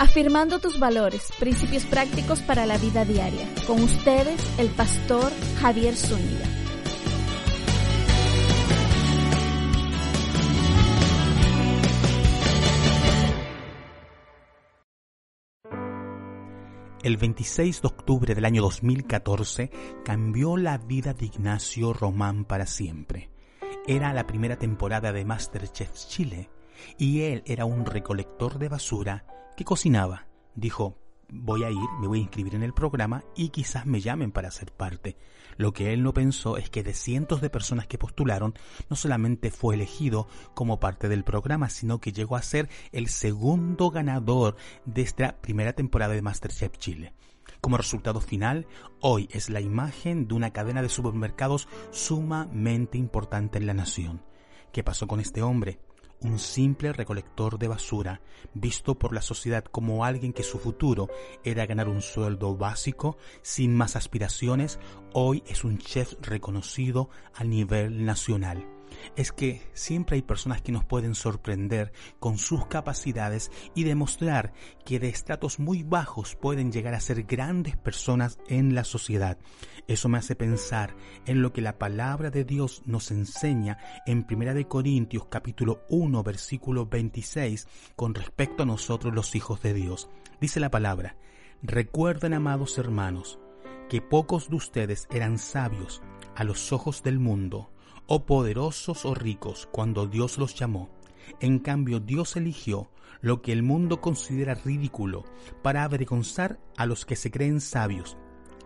Afirmando tus valores, principios prácticos para la vida diaria. Con ustedes, el pastor Javier Zúñiga. El 26 de octubre del año 2014 cambió la vida de Ignacio Román para siempre. Era la primera temporada de Masterchef Chile y él era un recolector de basura que cocinaba. Dijo, voy a ir, me voy a inscribir en el programa y quizás me llamen para ser parte. Lo que él no pensó es que de cientos de personas que postularon, no solamente fue elegido como parte del programa, sino que llegó a ser el segundo ganador de esta primera temporada de Masterchef Chile. Como resultado final, hoy es la imagen de una cadena de supermercados sumamente importante en la nación. ¿Qué pasó con este hombre? Un simple recolector de basura, visto por la sociedad como alguien que su futuro era ganar un sueldo básico, sin más aspiraciones, hoy es un chef reconocido a nivel nacional es que siempre hay personas que nos pueden sorprender con sus capacidades y demostrar que de estratos muy bajos pueden llegar a ser grandes personas en la sociedad. Eso me hace pensar en lo que la palabra de Dios nos enseña en 1 Corintios capítulo 1 versículo 26 con respecto a nosotros los hijos de Dios. Dice la palabra, recuerden amados hermanos, que pocos de ustedes eran sabios a los ojos del mundo, o poderosos o ricos cuando Dios los llamó. En cambio, Dios eligió lo que el mundo considera ridículo para avergonzar a los que se creen sabios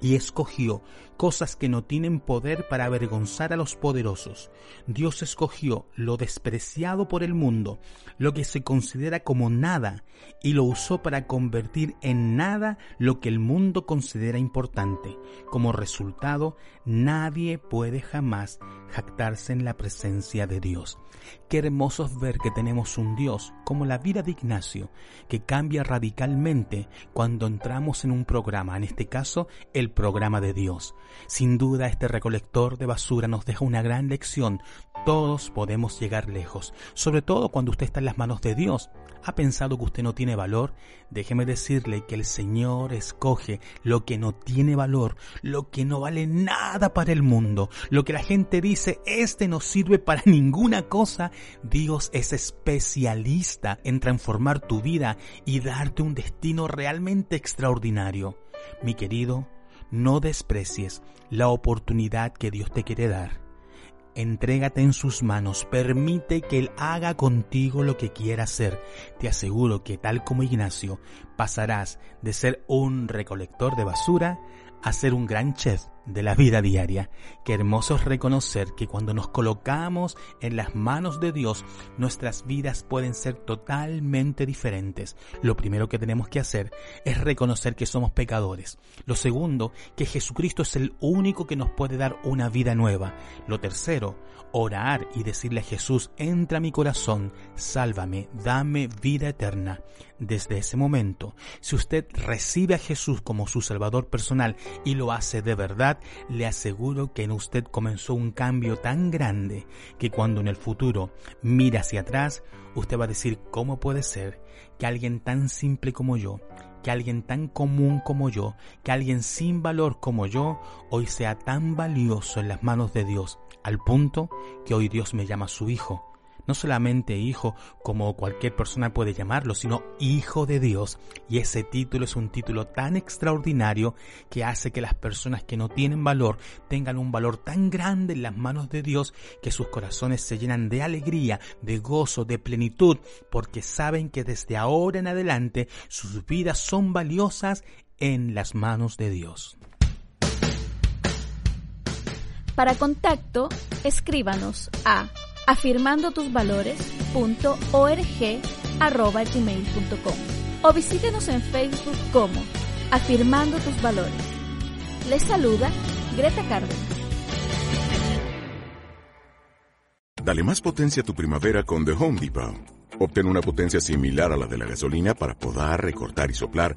y escogió cosas que no tienen poder para avergonzar a los poderosos. Dios escogió lo despreciado por el mundo, lo que se considera como nada, y lo usó para convertir en nada lo que el mundo considera importante. Como resultado, nadie puede jamás jactarse en la presencia de Dios. Qué hermoso ver que tenemos un Dios como la vida de Ignacio, que cambia radicalmente cuando entramos en un programa, en este caso el programa de Dios. Sin duda este recolector de basura nos deja una gran lección. Todos podemos llegar lejos, sobre todo cuando usted está en las manos de Dios. ¿Ha pensado que usted no tiene valor? Déjeme decirle que el Señor escoge lo que no tiene valor, lo que no vale nada para el mundo, lo que la gente dice, este no sirve para ninguna cosa. Dios es especialista en transformar tu vida y darte un destino realmente extraordinario. Mi querido, no desprecies la oportunidad que Dios te quiere dar. Entrégate en sus manos, permite que Él haga contigo lo que quiera hacer. Te aseguro que tal como Ignacio, pasarás de ser un recolector de basura a ser un gran chef de la vida diaria. Qué hermoso es reconocer que cuando nos colocamos en las manos de Dios, nuestras vidas pueden ser totalmente diferentes. Lo primero que tenemos que hacer es reconocer que somos pecadores. Lo segundo, que Jesucristo es el único que nos puede dar una vida nueva. Lo tercero, orar y decirle a Jesús, entra a mi corazón, sálvame, dame vida eterna. Desde ese momento, si usted recibe a Jesús como su Salvador personal y lo hace de verdad, le aseguro que en usted comenzó un cambio tan grande que cuando en el futuro mira hacia atrás, usted va a decir, ¿cómo puede ser que alguien tan simple como yo, que alguien tan común como yo, que alguien sin valor como yo, hoy sea tan valioso en las manos de Dios, al punto que hoy Dios me llama su hijo? No solamente hijo como cualquier persona puede llamarlo, sino hijo de Dios. Y ese título es un título tan extraordinario que hace que las personas que no tienen valor tengan un valor tan grande en las manos de Dios que sus corazones se llenan de alegría, de gozo, de plenitud, porque saben que desde ahora en adelante sus vidas son valiosas en las manos de Dios. Para contacto, escríbanos a afirmando tus valores.org.gmail.com o visítenos en Facebook como Afirmando tus Valores. Les saluda Greta Cárdenas. Dale más potencia a tu primavera con The Home Depot. Obtén una potencia similar a la de la gasolina para podar, recortar y soplar